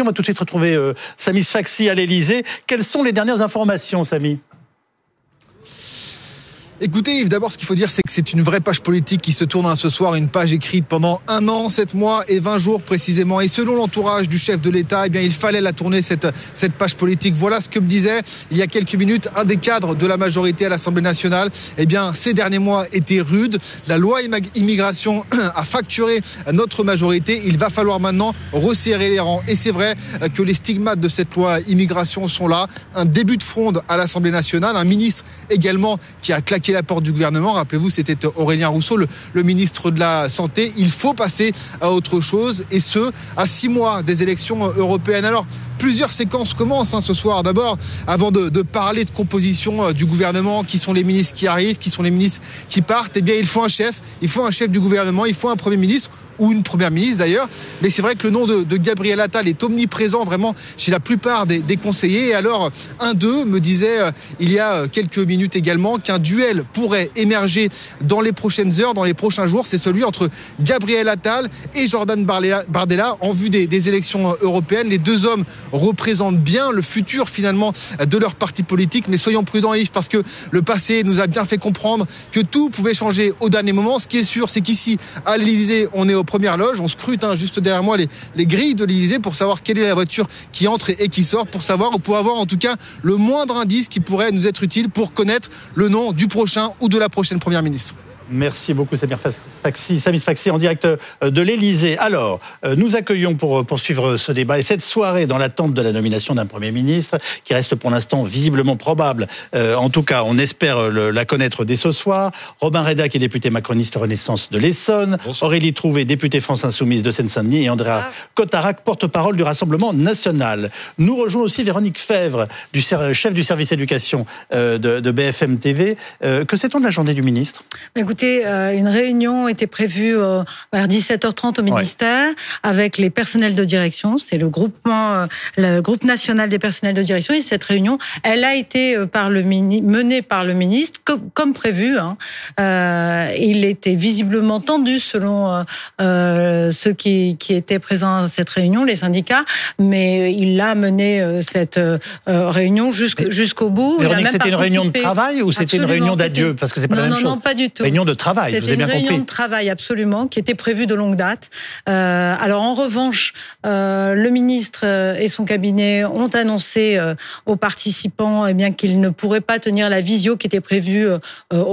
On va tout de suite retrouver euh, Samy Sfaxi à l'Elysée. Quelles sont les dernières informations, Samy? Écoutez Yves, d'abord ce qu'il faut dire c'est que c'est une vraie page politique qui se tourne ce soir, une page écrite pendant un an, sept mois et 20 jours précisément. Et selon l'entourage du chef de l'État, eh bien il fallait la tourner cette, cette page politique. Voilà ce que me disait il y a quelques minutes un des cadres de la majorité à l'Assemblée nationale. Eh bien ces derniers mois étaient rudes. La loi immigration a facturé notre majorité. Il va falloir maintenant resserrer les rangs. Et c'est vrai que les stigmates de cette loi immigration sont là. Un début de fronde à l'Assemblée nationale, un ministre également qui a claqué la porte du gouvernement. Rappelez-vous, c'était Aurélien Rousseau, le, ministre de la Santé. Il faut passer à autre chose, et ce, à six mois des élections européennes. Alors, plusieurs séquences commencent hein, ce soir. D'abord, avant de, parler de composition euh, du gouvernement, qui sont les ministres qui arrivent, qui sont les ministres qui partent, eh bien, il faut un chef. Il faut un chef du gouvernement, il faut un Premier ministre ou une première ministre d'ailleurs. Mais c'est vrai que le nom de, Gabriel Attal est omniprésent vraiment chez la plupart des, conseillers. Et alors, un d'eux me disait euh, il y a euh, quelques minutes également qu'un duel pourrait émerger dans les prochaines heures, dans les prochains jours. C'est celui entre Gabriel Attal et Jordan Bardella en vue des, élections euh, européennes. Les deux hommes représentent bien le futur finalement de leur parti politique. Mais soyons prudents Yves parce que le passé nous a bien fait comprendre que tout pouvait changer au dernier moment. Ce qui est sûr, c'est qu'ici, à l'Élysée, on est au première loge. On scrute hein, juste derrière moi les, les grilles de l'Elysée pour savoir quelle est la voiture qui entre et qui sort, pour savoir ou pour avoir en tout cas le moindre indice qui pourrait nous être utile pour connaître le nom du prochain ou de la prochaine première ministre. Merci beaucoup Samir Faxi, Samis Faxi en direct euh, de l'Elysée. Alors, euh, nous accueillons pour euh, poursuivre ce débat et cette soirée dans l'attente de la nomination d'un Premier ministre qui reste pour l'instant visiblement probable. en tout cas, on espère la connaître dès ce soir. Robin Reda qui est député macroniste Renaissance de l'Essonne. Aurélie Trouvé, députée France Insoumise de Seine-Saint-Denis et Andrea Cotarac, porte-parole du Rassemblement national. Nous rejoignons aussi Véronique Fèvre, du chef du service éducation de, BFM TV. que sait-on de la journée du ministre? Euh, une réunion était prévue euh, vers 17h30 au ministère avec les personnels de direction. C'est le groupement, euh, le groupe national des personnels de direction. Et cette réunion, elle a été par le menée par le ministre comme, prévu. Hein. il était visiblement tendu selon ceux qui, qui étaient présents à cette réunion, les syndicats, mais il a mené cette réunion jusqu'au bout. Véronique, c'était une réunion de travail ou c'était une réunion d'adieu? Parce que c'est pas la même non, chose. Non, pas du tout de travail, vous avez bien compris. une réunion de travail, absolument, qui était prévue de longue date. Euh, alors, en revanche, euh, le ministre euh, et son cabinet ont annoncé euh, aux participants eh bien qu'ils ne pourraient pas tenir la visio qui était prévue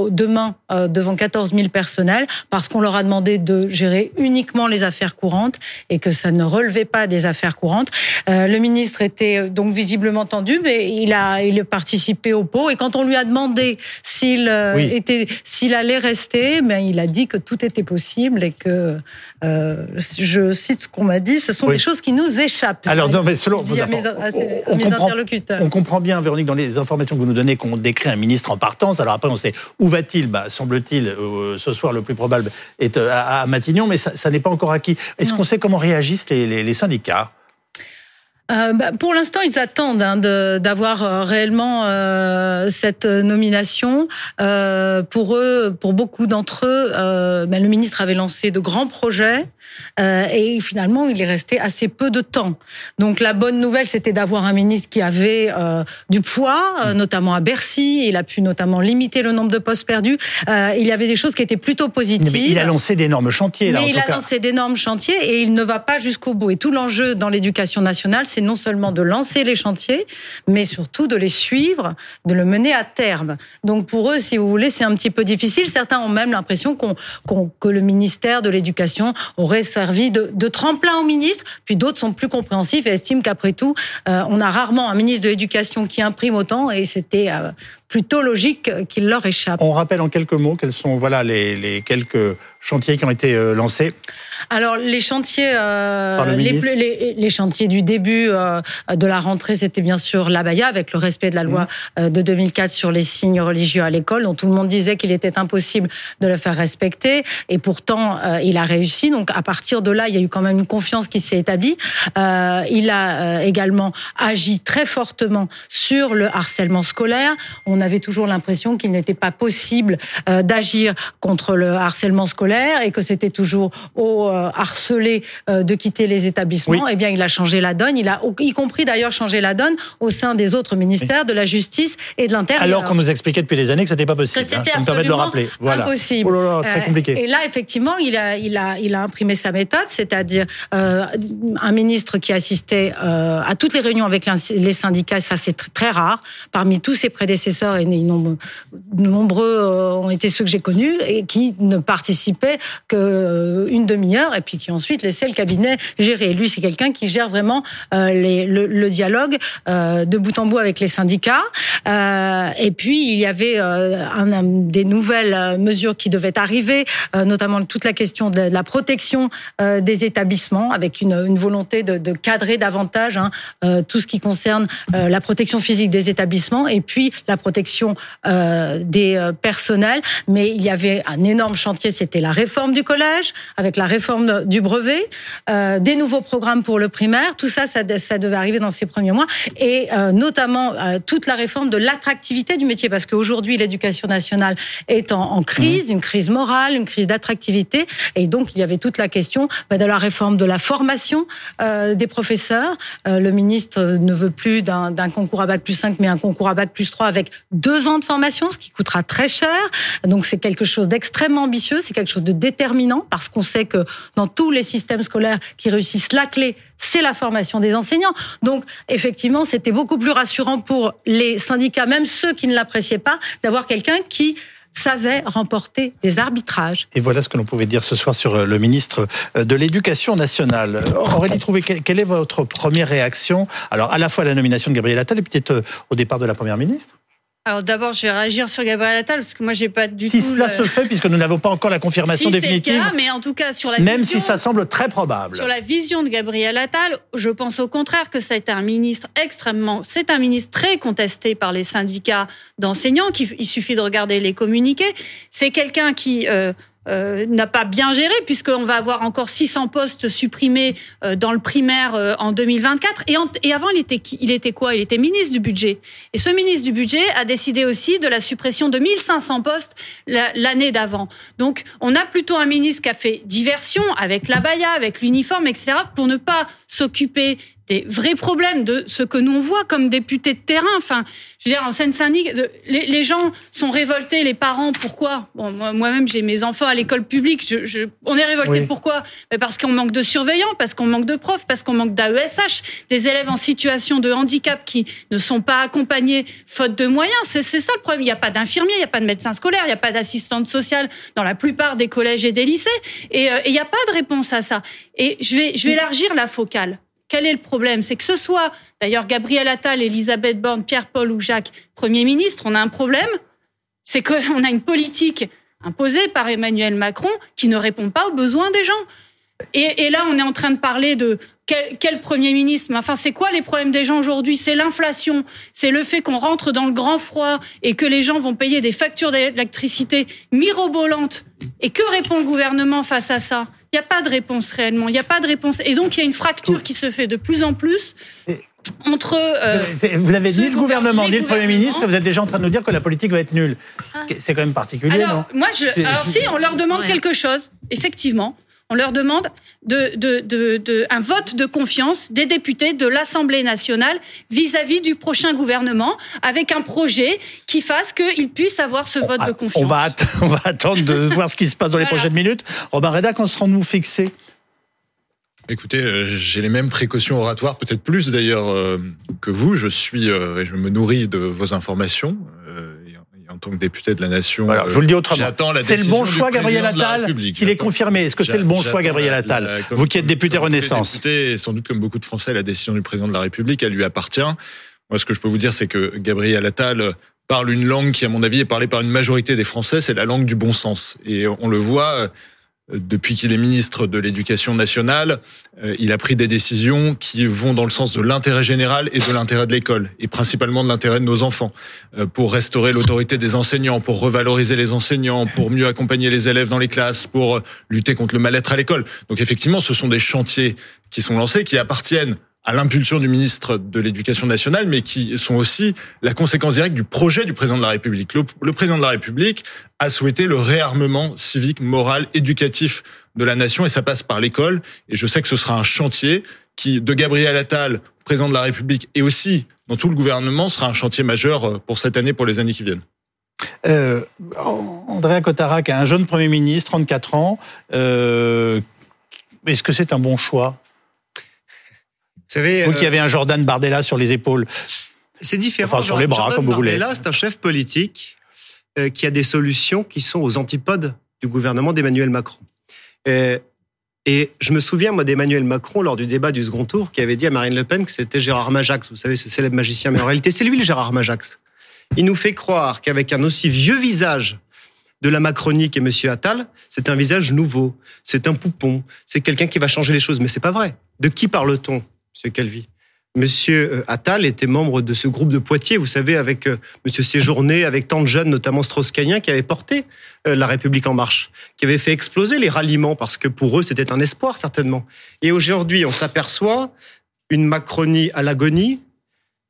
demain devant 14 000 personnels, parce qu'on leur a demandé de gérer uniquement les affaires courantes et que ça ne relevait pas des affaires courantes. le ministre était donc visiblement tendu, mais il a, il a participé au pot. Et quand on lui a demandé s'il était, s'il allait rester mais il a dit que tout était possible et que, euh, je cite ce qu'on m'a dit, ce sont des choses qui nous échappent. Alors, non, mais selon vos on, comprend, on comprend bien, Véronique, dans les informations que vous nous donnez, qu'on décrit un ministre en partance. Alors après, on sait où va-t-il bah, Semble-t-il, euh, ce soir, le plus probable est euh, à, Matignon, mais ça, n'est pas encore acquis. Est-ce qu'on sait comment réagissent les syndicats? Euh, bah, pour l'instant, ils attendent hein, d'avoir euh, réellement euh, cette nomination. Euh, pour eux, pour beaucoup d'entre eux, bah, le ministre avait lancé de grands projets et finalement, il est resté assez peu de temps. Donc, la bonne nouvelle, c'était d'avoir un ministre qui avait du poids, notamment à Bercy. Il a pu notamment limiter le nombre de postes perdus. il y avait des choses qui étaient plutôt positives. Mais il a lancé d'énormes chantiers. Là, mais il a lancé d'énormes chantiers et il ne va pas jusqu'au bout. Et tout l'enjeu dans l'éducation nationale, c'est non seulement de lancer les chantiers, mais surtout de les suivre, de le mener à terme. Donc pour eux, si vous voulez, c'est un petit peu difficile. Certains ont même l'impression qu'on, que le ministère de l'Éducation aurait servi de, tremplin au ministre, puis d'autres sont plus compréhensifs et estiment qu'après tout, euh, on a rarement un ministre de l'Éducation qui imprime autant, et c'était euh, plutôt logique qu'il leur échappe. On rappelle en quelques mots quels sont voilà les, les quelques chantiers qui ont été euh, lancés. Alors les chantiers, euh, les, les, les, chantiers du début euh, de la rentrée, c'était bien sûr l'abaya avec le respect de la loi mmh. de 2004 sur les signes religieux à l'école, dont tout le monde disait qu'il était impossible de le faire respecter, et pourtant il a réussi. Donc à partir de là, il y a eu quand même une confiance qui s'est établie. il a également agi très fortement sur le harcèlement scolaire. On on avait toujours l'impression qu'il n'était pas possible d'agir contre le harcèlement scolaire et que c'était toujours au harcelé de quitter les établissements. Eh bien, il a changé la donne. Il a, y compris d'ailleurs, changé la donne au sein des autres ministères de la justice et de l'intérieur. Alors qu'on nous expliquait depuis des années que c'était pas possible. Hein, ça me permet de le rappeler. Voilà. Impossible. Oh très compliqué. et là, effectivement, il a, il a, il a imprimé sa méthode, c'est-à-dire un ministre qui assistait à toutes les réunions avec les syndicats. Ça, c'est très rare. Parmi tous ses prédécesseurs, et nombreux ont été ceux que j'ai connus et qui ne participaient qu'une demi-heure et puis qui ensuite laissaient le cabinet gérer. Lui, c'est quelqu'un qui gère vraiment les, le, dialogue de bout en bout avec les syndicats. et puis, il y avait des nouvelles mesures qui devaient arriver, notamment toute la question de la protection des établissements, avec une, volonté de, de, cadrer davantage hein, tout ce qui concerne la protection physique des établissements et puis la protection des personnels. Mais il y avait un énorme chantier, c'était la réforme du collège, avec la réforme du brevet, des nouveaux programmes pour le primaire. Tout ça, ça, ça devait arriver dans ces premiers mois, et notamment toute la réforme de l'attractivité du métier, parce qu'aujourd'hui l'éducation nationale est en, crise, mmh. une crise morale, une crise d'attractivité, et donc il y avait toute la question bah, de la réforme de la formation euh, des professeurs. Euh, le ministre ne veut plus d'un concours à bac plus 5, mais un concours à bac plus 3 avec deux ans de formation, ce qui coûtera très cher. Donc c'est quelque chose d'extrêmement ambitieux, c'est quelque chose de déterminant, parce qu'on sait que dans tous les systèmes scolaires qui réussissent, la clé, c'est la formation des enseignants. Donc effectivement, c'était beaucoup plus rassurant pour les syndicats, même ceux qui ne l'appréciaient pas, d'avoir quelqu'un qui savait remporter des arbitrages. Et voilà ce que l'on pouvait dire ce soir sur euh, le ministre euh, de l'Éducation nationale. Aurélie Trouvé, quelle est votre première réaction Alors, à la fois à la nomination de Gabriel Attal et peut-être euh, au départ de la Première ministre? Alors d'abord, je vais réagir sur Gabriel Attal parce que moi j'ai pas du tout. Si cela se fait, puisque nous n'avons pas encore la confirmation si définitive. Le cas, mais en tout cas sur la même si ça semble très probable. Sur la vision de Gabriel Attal, je pense au contraire que c'est un ministre extrêmement, c'est un ministre très contesté par les syndicats d'enseignants. il suffit de regarder les communiqués. C'est quelqu'un qui euh, euh, n'a pas bien géré puisqu'on va avoir encore 600 postes supprimés euh, dans le primaire euh, en 2024 et, et avant il était il était quoi? Il était ministre du budget. Et ce ministre du budget a décidé aussi de la suppression de 1500 postes l'année d'avant. Donc on a plutôt un ministre qui a fait diversion avec la baya avec l'uniforme etc pour ne pas s'occuper des vrais problèmes de ce que nous on voit comme députés de terrain. Enfin, je veux dire, en Seine-Saint-Denis, les, gens sont révoltés, les parents. Pourquoi? Bon, moi-même, j'ai mes enfants à l'école publique. Je, on est révoltés. Pourquoi? Parce qu'on manque de surveillants, parce qu'on manque de profs, parce qu'on manque d'AESH, des élèves en situation de handicap qui ne sont pas accompagnés faute de moyens. C'est ça le problème. Il n'y a pas d'infirmiers, il n'y a pas de médecins scolaires, il n'y a pas d'assistante sociale dans la plupart des collèges et des lycées. Et euh, il n'y a pas de réponse à ça. Et je vais, je vais élargir la focale. Quel est le problème? C'est que ce soit d'ailleurs Gabriel Attal, Elisabeth Borne, Pierre-Paul ou Jacques, Premier ministre, on a un problème. C'est qu'on a une politique imposée par Emmanuel Macron qui ne répond pas aux besoins des gens. Et, là, on est en train de parler de quel, Premier ministre? Enfin, c'est quoi les problèmes des gens aujourd'hui? C'est l'inflation, c'est le fait qu'on rentre dans le grand froid et que les gens vont payer des factures d'électricité mirobolantes. Et que répond le gouvernement face à ça? Il n'y a pas de réponse réellement. Il n'y a pas de réponse. Et donc, il y a une fracture qui se fait de plus en plus entre. Euh, vous avez ni le gouvernement ni le Premier ministre, vous êtes déjà en train de nous dire que la politique va être nulle. Ah. C'est quand même particulier, alors, non? moi, je, Alors, si, on leur demande quelque chose, effectivement on leur demande de, de, un vote de confiance des députés de l'Assemblée nationale vis-à-vis du prochain gouvernement, avec un projet qui fasse qu'ils puissent avoir ce vote de confiance. On va, on va attendre de voir ce qui se passe dans les prochaines minutes. Robin Reda, quand serons-nous fixés Écoutez, euh, j'ai les mêmes précautions oratoires, peut-être plus d'ailleurs euh, que vous. Je suis euh, et je me nourris de vos informations en tant que député de la nation. Voilà, je vous le dis autrement. C'est le bon choix, Gabriel Attal, s'il est confirmé. Est-ce que c'est le bon choix, Gabriel Attal Vous qui êtes député Renaissance. Député, sans doute comme beaucoup de Français, la décision du président de la République, elle lui appartient. Moi, ce que je peux vous dire, c'est que Gabriel Attal parle une langue qui, à mon avis, est parlée par une majorité des Français, c'est la langue du bon sens. Et on le voit, depuis qu'il est ministre de l'Éducation nationale, euh, il a pris des décisions qui vont dans le sens de l'intérêt général et de l'intérêt de l'école, et principalement de l'intérêt de nos enfants, euh, pour restaurer l'autorité des enseignants, pour revaloriser les enseignants, pour mieux accompagner les élèves dans les classes, pour lutter contre le mal-être à l'école. Donc effectivement, ce sont des chantiers qui sont lancés, qui appartiennent à l'impulsion du ministre de l'Éducation nationale, mais qui sont aussi la conséquence directe du projet du président de la République. Le, président de la République a souhaité le réarmement civique, moral, éducatif de la nation, et ça passe par l'école. Et je sais que ce sera un chantier qui, de Gabriel Attal, président de la République, et aussi dans tout le gouvernement, sera un chantier majeur euh, pour cette année, pour les années qui viennent. Euh, Andrea Cotarac, un jeune Premier ministre, 34 ans. Euh, Est-ce que c'est un bon choix? Savez, Vous qui euh, avez un Jordan Bardella sur les épaules. c'est différent. Enfin, sur les bras, Jordan comme vous voulez. Bardella, c'est un chef politique euh, qui a des solutions qui sont aux antipodes du gouvernement d'Emmanuel Macron. Euh, et je me souviens, moi, d'Emmanuel Macron lors du débat du second tour, qui avait dit à Marine Le Pen que c'était Gérard Majax, vous savez, ce célèbre magicien. Mais en réalité, c'est lui le Gérard Majax. Il nous fait croire qu'avec un aussi vieux visage de la Macronie qu'est Monsieur Attal, c'est un visage nouveau, c'est un poupon, c'est quelqu'un qui va changer les choses. Mais c'est pas vrai. De qui parle-t-on, Monsieur Calvi Monsieur euh, Attal était membre de ce groupe de Poitiers, vous savez, avec euh, Monsieur Séjourné, avec tant de jeunes, notamment Strauss-Cahnien, qui avaient porté euh, la République en marche, qui avaient fait exploser les ralliements, parce que pour eux, c'était un espoir, certainement. Et aujourd'hui, on s'aperçoit une Macronie à l'agonie,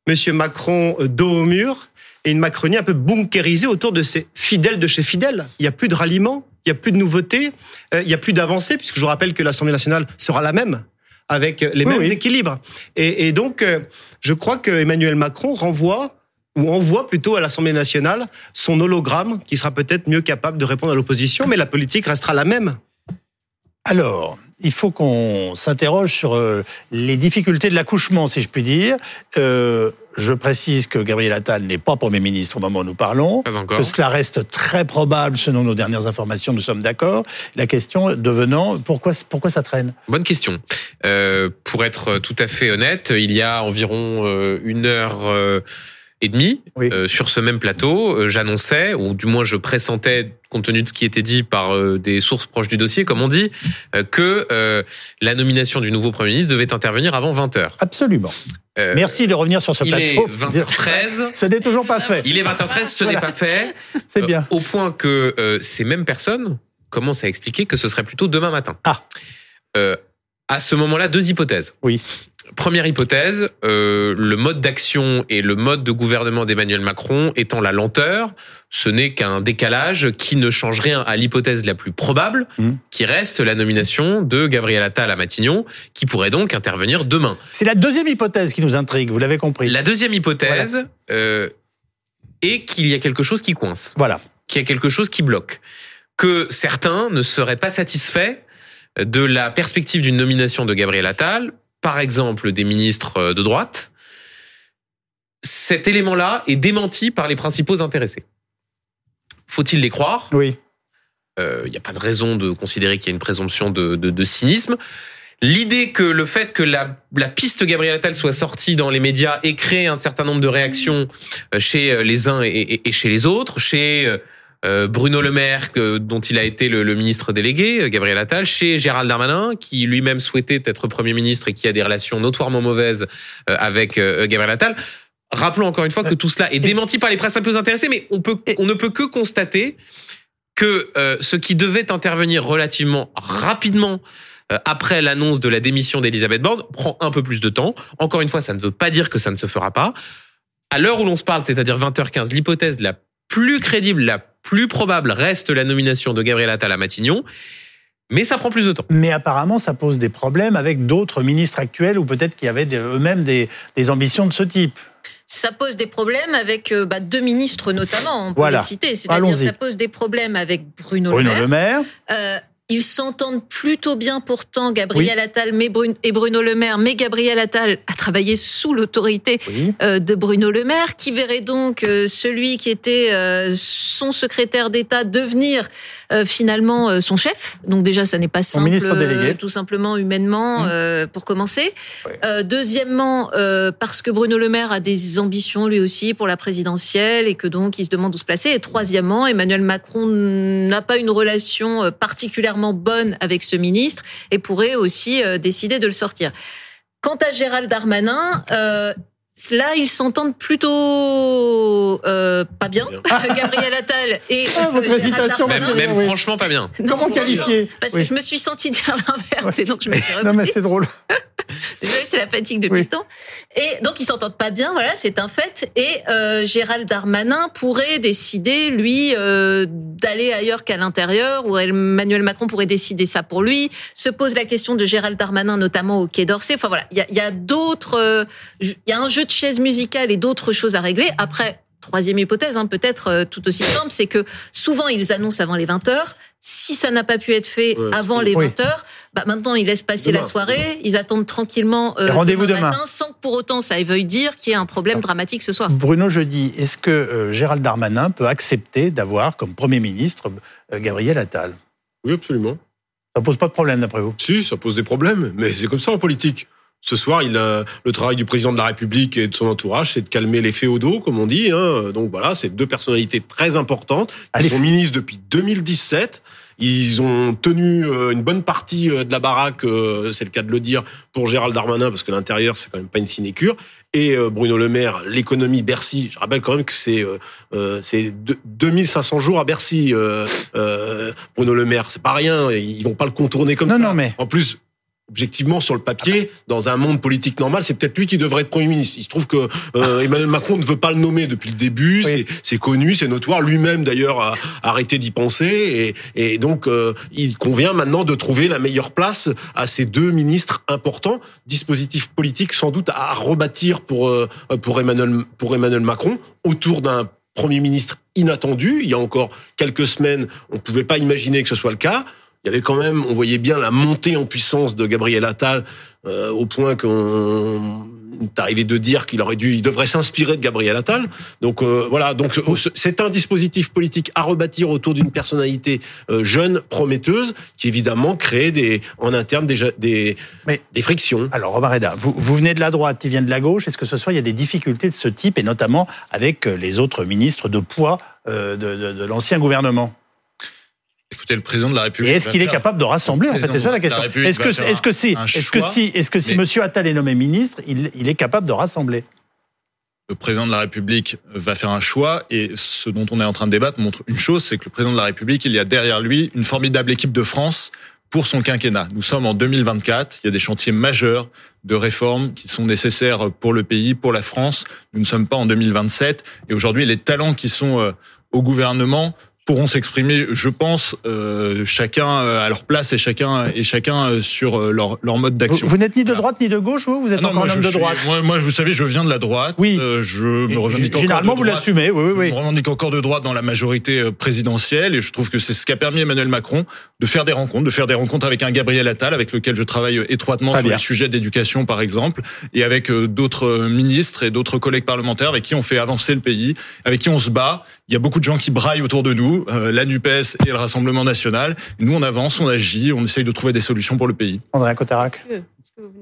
Monsieur Macron dos au mur, et une Macronie un peu bunkérisée autour de ses fidèles de chez fidèles. Il n'y a plus de ralliement, il n'y a plus de nouveautés, il n'y a plus d'avancées, puisque je vous rappelle que l'Assemblée nationale sera la même avec les Oui, mêmes oui. équilibres. Et, et donc, euh, je crois que Emmanuel Macron renvoie ou envoie plutôt à l'Assemblée nationale son hologramme qui sera peut-être mieux capable de répondre à l'opposition, mais la politique restera la même. Alors, il faut qu'on s'interroge sur euh, les difficultés de l'accouchement, si je puis dire. Euh, je précise que Gabriel Attal n'est pas Premier ministre au moment où nous parlons. Pas encore. Que cela reste très probable selon nos dernières informations, nous sommes d'accord. La question devenant, pourquoi, pourquoi ça traîne? Bonne question. Euh, pour être tout à fait honnête, il y a environ euh, une heure euh, et demie Oui. sur ce même plateau, j'annonçais, ou du moins je pressentais, compte tenu de ce qui était dit par des sources proches du dossier, comme on dit, que la nomination du nouveau Premier ministre devait intervenir avant 20 heures. Absolument. Euh, Merci de revenir sur ce Il est plateau. 20h13. Ce n'est toujours pas fait. Il est 20h13, ce n'est pas fait. C'est Euh, bien. Au point que euh, ces mêmes personnes commencent à expliquer que ce serait plutôt demain matin. Ah. À ce moment-là, deux hypothèses. Oui. Première hypothèse, euh, le mode d'action et le mode de gouvernement d'Emmanuel Macron étant la lenteur, ce n'est qu'un décalage qui ne change rien à l'hypothèse la plus probable, Mhm. qui reste la nomination de Gabriel Attal à Matignon, qui pourrait donc intervenir demain. C'est la deuxième hypothèse qui nous intrigue, vous l'avez compris. La deuxième hypothèse euh, est qu'il y a quelque chose qui coince Voilà. qu'il y a quelque chose qui bloque, que certains ne seraient pas satisfaits de la perspective d'une nomination de Gabriel Attal, par exemple des ministres de droite. Cet élément-là est démenti par les principaux intéressés. Faut-il les croire? Oui. Euh, Il n'y a pas de raison de considérer qu'il y a une présomption de, de- de cynisme. L'idée que le fait que la, la piste Gabriel Attal soit sortie dans les médias ait créé un certain nombre de réactions euh, chez les uns et, et- et chez les autres, chez euh, euh, Bruno Le Maire, que- dont il a été le, le ministre délégué, euh, Gabriel Attal, chez Gérald Darmanin, qui lui-même souhaitait être Premier ministre et qui a des relations notoirement mauvaises euh, avec euh, Gabriel Attal. Rappelons encore une fois que tout cela est démenti par les principaux intéressés, mais on, peut, on ne peut que constater que euh, ce qui devait intervenir relativement rapidement euh, après l'annonce de la démission d'Elisabeth Borne prend un peu plus de temps. Encore une fois, ça ne veut pas dire que ça ne se fera pas. À l'heure où l'on se parle, c'est-à-dire 20h15, l'hypothèse la plus crédible, la plus probable reste la nomination de Gabriel Attal à Matignon, mais ça prend plus de temps. Mais apparemment, ça pose des problèmes avec d'autres ministres actuels ou peut-être qui avaient eux-mêmes des, des ambitions de ce type. Ça pose des problèmes avec euh, bah, deux ministres notamment, on peut Voilà. les citer. C'est-à-dire Allons-y. ça pose des problèmes avec Bruno, Bruno Le Maire. Le Maire. Euh, ils s'entendent plutôt bien pourtant, Gabriel Attal mais et Bruno Le Maire. Mais Gabriel Attal a travaillé sous l'autorité Oui. euh, de Bruno Le Maire, qui verrait donc euh, celui qui était euh, son secrétaire d'État devenir finalement son chef. Donc déjà, ça n'est pas simple, tout simplement humainement, Mmh. pour commencer. Ouais. Deuxièmement, parce que Bruno Le Maire a des ambitions lui aussi pour la présidentielle et que donc il se demande où se placer. Et troisièmement, Emmanuel Macron n'a pas une relation euh, bonne avec ce ministre et pourrait aussi euh, décider de le sortir. Quant à Gérald Darmanin, euh, Là, ils s'entendent plutôt euh, pas bien, Gabriel Attal et Ah, votre euh, hésitation. Même, oui. franchement pas bien. Non, Comment qualifier Parce Oui. que je me suis sentie dire l'inverse et donc je me suis Non, mais reprise. c'est drôle. C'est la fatigue depuis Oui. le temps. Et donc ils s'entendent pas bien, voilà, c'est un fait. Et euh, Gérald Darmanin pourrait décider, lui, euh, d'aller ailleurs qu'à l'intérieur, ou Emmanuel Macron pourrait décider ça pour lui. Se pose la question de Gérald Darmanin, notamment au Quai d'Orsay. Enfin voilà, il y a, y a d'autres, euh, il y a un jeu de chaises musicales et d'autres choses à régler. Après. Troisième hypothèse, hein, peut-être euh, tout aussi simple, c'est que souvent ils annoncent avant les 20 heures. Si ça n'a pas pu être fait Ouais, avant les 20 Oui. heures, bah maintenant ils laissent passer Demain, la soirée, ils attendent tranquillement euh, rendez-vous demain. matin, sans que pour autant ça veuille dire qu'il y a un problème dramatique ce soir. Bruno, je dis, est-ce que euh, Gérald Darmanin peut accepter d'avoir comme Premier ministre euh, Gabriel Attal? Oui, absolument. Ça pose pas de problème d'après vous? Si, ça pose des problèmes, mais c'est comme ça en politique. Ce soir, il a, le travail du président de la République et de son entourage, c'est de calmer les féodaux, comme on dit. Hein. Donc voilà, c'est deux personnalités très importantes qui Allez. sont ministres depuis 2017. Ils ont tenu euh, une bonne partie euh, de la baraque, euh, c'est le cas de le dire, pour Gérald Darmanin, parce que l'intérieur, c'est quand même pas une sinécure. Et Bruno Le Maire, l'économie Bercy. Je rappelle quand même que c'est euh, euh, c'est deux- 2500 jours à Bercy, euh, euh, Bruno Le Maire. C'est pas rien. Ils vont pas le contourner comme Non, ça. non, mais- En plus, objectivement, sur le papier, dans un monde politique normal, c'est peut-être lui qui devrait être Premier ministre. Il se trouve que euh, Emmanuel Macron ne veut pas le nommer depuis le début. Oui. C'est- connu, c'est notoire. Lui-même, d'ailleurs, a arrêté d'y penser. Et, et donc, euh, il convient maintenant de trouver la meilleure place à ces deux ministres importants. Dispositif politique, sans doute, à rebâtir pour, euh, pour, Emmanuel, pour Emmanuel Macron autour d'un Premier ministre inattendu. Il y a encore quelques semaines, on ne pouvait pas imaginer que ce soit le cas. Il y avait quand même, on voyait bien la montée en puissance de Gabriel Attal euh, au point qu'on est arrivé de dire qu'il aurait dû, il devrait s'inspirer de Gabriel Attal. Donc euh, voilà, donc ce- c'est un dispositif politique à rebâtir autour d'une personnalité euh, jeune, prometteuse, qui évidemment crée des en interne déjà des Mais- des frictions. Alors, Omar Reda, vous, vous venez de la droite, il vient de la gauche. Est-ce que ce soir, il y a des difficultés de ce type, et notamment avec euh, les autres ministres de poids euh, de, de- de l'ancien gouvernement? Écoutez, le président de la Et République. est-ce qu'il est capable de rassembler En fait, c'est ça la question. Est-ce que, est-ce que si, est-ce que si, est-ce que si Monsieur Attal est nommé ministre, il, il est capable de rassembler le président de la République va faire un choix et ce dont on est en train de débattre montre une chose, c'est que le président de la République, il y a derrière lui une formidable équipe de France pour son quinquennat. Nous sommes en 2024, il y a des chantiers majeurs de réformes qui sont nécessaires pour le pays, pour la France. Nous ne sommes pas en 2027 et aujourd'hui les talents qui sont euh, au gouvernement pourront s'exprimer, je pense, euh, chacun euh, à leur place et chacun et chacun euh, sur euh, leur, leur mode d'action. vous n'êtes ni de droite ni de gauche, vous Vous êtes Ah non, moi, je de suis- droite moi, moi, vous savez, je viens de la droite. Oui. Euh, je me revendique encore Généralement, de vous droite. l'assumez, oui, oui, oui. Je me revendique encore de droite dans la majorité présidentielle et je trouve que c'est ce qui a permis Emmanuel Macron de faire des rencontres, de faire des rencontres avec un Gabriel Attal avec lequel je travaille étroitement Très sur les sujets d'éducation par exemple et avec d'autres ministres et d'autres collègues parlementaires avec qui on fait avancer le pays, avec qui on se bat. Il y a beaucoup de gens qui braillent autour de nous, euh, la NUPES et le Rassemblement national. Nous, on avance, on agit, on essaye de trouver des solutions pour le pays. André Cotarac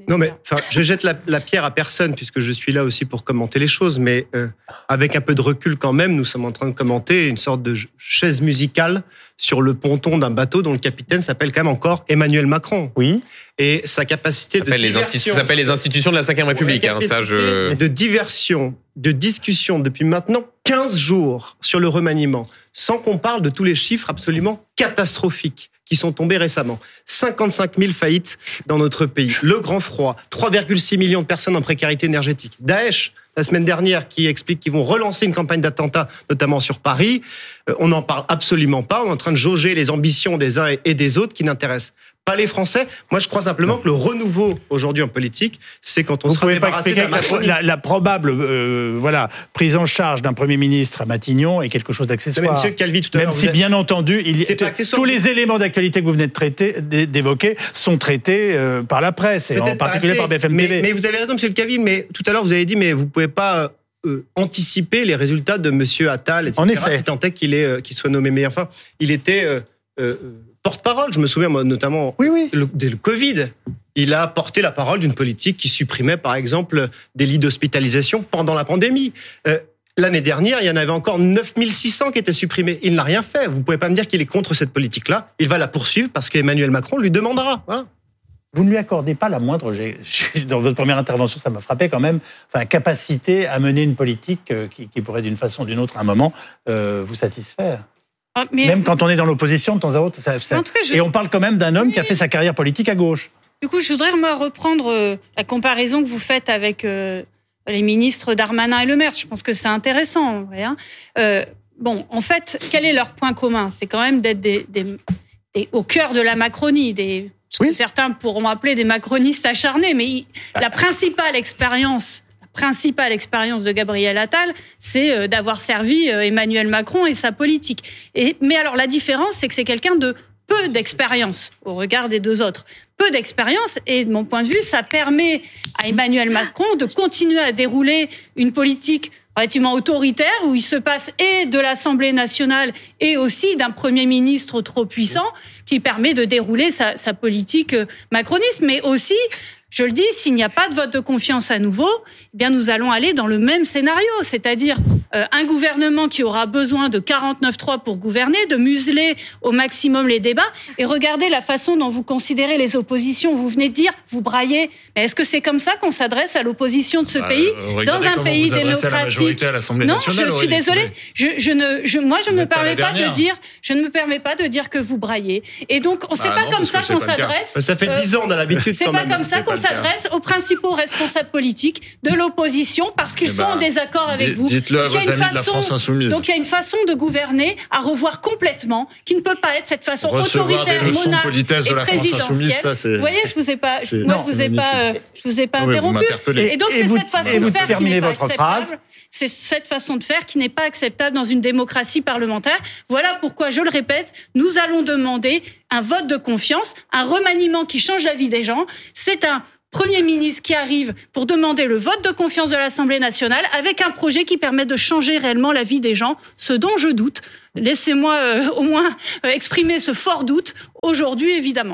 Non, mais enfin, je jette la, la pierre à personne puisque je suis là aussi pour commenter les choses, mais euh, avec un peu de recul quand même, nous sommes en train de commenter une sorte de chaise musicale sur le ponton d'un bateau dont le capitaine s'appelle quand même encore Emmanuel Macron Oui. et sa capacité Ça de diversion. ça s'appelle les institutions de la Ve République. Sa Hein, ça, je... de diversion, de discussion depuis maintenant 15 jours sur le remaniement, sans qu'on parle de tous les chiffres absolument catastrophiques qui sont tombés récemment. 55 000 faillites dans notre pays. Le grand froid. 3,6 millions de personnes en précarité énergétique. Daesh, la semaine dernière, qui explique qu'ils vont relancer une campagne d'attentats, notamment sur Paris. Euh, on n'en parle absolument pas. On est en train de jauger les ambitions des uns et des autres qui n'intéressent pas les Français. Moi, je crois simplement que le renouveau aujourd'hui en politique, c'est quand on Vous sera pouvez pas débarrassé expliquer la la, la- probable euh, voilà, prise en charge d'un Premier ministre à Matignon est quelque chose d'accessoire. Monsieur Calvi, tout à Même l'heure, si, vous avez- bien entendu, il, pas tous les éléments d'actualité que vous venez de traiter, d'é- d'évoquer sont traités euh, par la presse, et en particulier par BFM mais, TV. mais vous avez raison, Monsieur le Cavi, mais tout à l'heure, vous avez dit, mais vous pouvez pas euh, anticiper les résultats de Monsieur Attal, etc. En effet. Si tant est qu'il soit nommé. Mais enfin, il était euh, porte-parole. Je me souviens, moi, notamment, oui, oui. le- dès le Covid. Il a porté la parole d'une politique qui supprimait, par exemple, des lits d'hospitalisation pendant la pandémie. Euh, L'année dernière, il y en avait encore 9600 qui étaient supprimés. Il n'a rien fait. Vous pouvez pas me dire qu'il est contre cette politique-là. Il va la poursuivre parce qu'Emmanuel Macron lui demandera. Voilà. vous ne lui accordez pas la moindre, dans votre première intervention, ça m'a frappé quand même, enfin, capacité à mener une politique euh, qui, qui pourrait d'une façon ou d'une autre à un moment euh, vous satisfaire. Ah, mais Même quand on est dans l'opposition de temps à autre. Ça, ça- En tout cas, je- Et on parle quand même d'un homme qui a fait sa carrière politique à gauche. Du coup, je voudrais moi reprendre euh, la comparaison que vous faites avec euh, les ministres Darmanin et Le Maire. Je pense que c'est intéressant. en vrai, hein. Euh, bon, en fait, quel est leur point commun? C'est quand même d'être des, des- des- au cœur de la Macronie, des ce que Oui. certains pourront appeler des macronistes acharnés. Mais il- la principale expérience, principale expérience de Gabriel Attal, c'est euh, d'avoir servi euh, Emmanuel Macron et sa politique. Mais alors la différence, c'est que c'est quelqu'un de peu d'expérience au regard des deux autres. Peu d'expérience et de mon point de vue, ça permet à Emmanuel Macron de continuer à dérouler une politique relativement autoritaire où il se passe et de l'Assemblée nationale et aussi d'un Premier ministre trop puissant qui permet de dérouler sa, sa politique euh, macroniste. Mais aussi, je le dis, s'il n'y a pas de vote de confiance à nouveau, eh bien nous allons aller dans le même scénario, c'est-à-dire euh, un gouvernement qui aura besoin de 49-3 pour gouverner, de museler au maximum les débats. Et regardez la façon dont vous considérez les oppositions. Vous venez de dire, vous braillez. Mais est-ce que c'est comme ça qu'on s'adresse à l'opposition de ce Bah, pays euh, dans un pays vous adressez à la démocratique majorité à l'Assemblée non, nationale, je suis désolée. Je, je ne, je, moi, je ne me pas permets pas de dire, je ne me permets pas de dire que vous braillez. Et donc, on sait Bah pas non, comme ça c'est qu'on s'adresse. Ça fait Euh, 10 ans, a l'habitude C'est quand pas même. comme ça c'est qu'on. S'adresse aux principaux responsables politiques de l'opposition parce qu'ils Eh sont ben, en désaccord avec vous. Dites-le à vos amis de la façon- France insoumise. Donc il y a une façon de gouverner à revoir complètement, qui ne peut pas être cette façon Recevoir autoritaire, des leçons de et de la France insoumise, présidentielle. ça c'est. Vous voyez, je vous ai pas, moi non, je vous ai pas, euh, je vous ai pas oui, vous interrompu. Et donc c'est cette façon et vous de faire qui n'est pas phrase. C'est cette façon de faire qui n'est pas acceptable dans une démocratie parlementaire. Voilà pourquoi, je le répète, nous allons demander un vote de confiance, un remaniement qui change la vie des gens. C'est un Premier ministre qui arrive pour demander le vote de confiance de l'Assemblée nationale avec un projet qui permet de changer réellement la vie des gens, ce dont je doute. Laissez-moi euh, au moins euh, exprimer ce fort doute aujourd'hui, évidemment.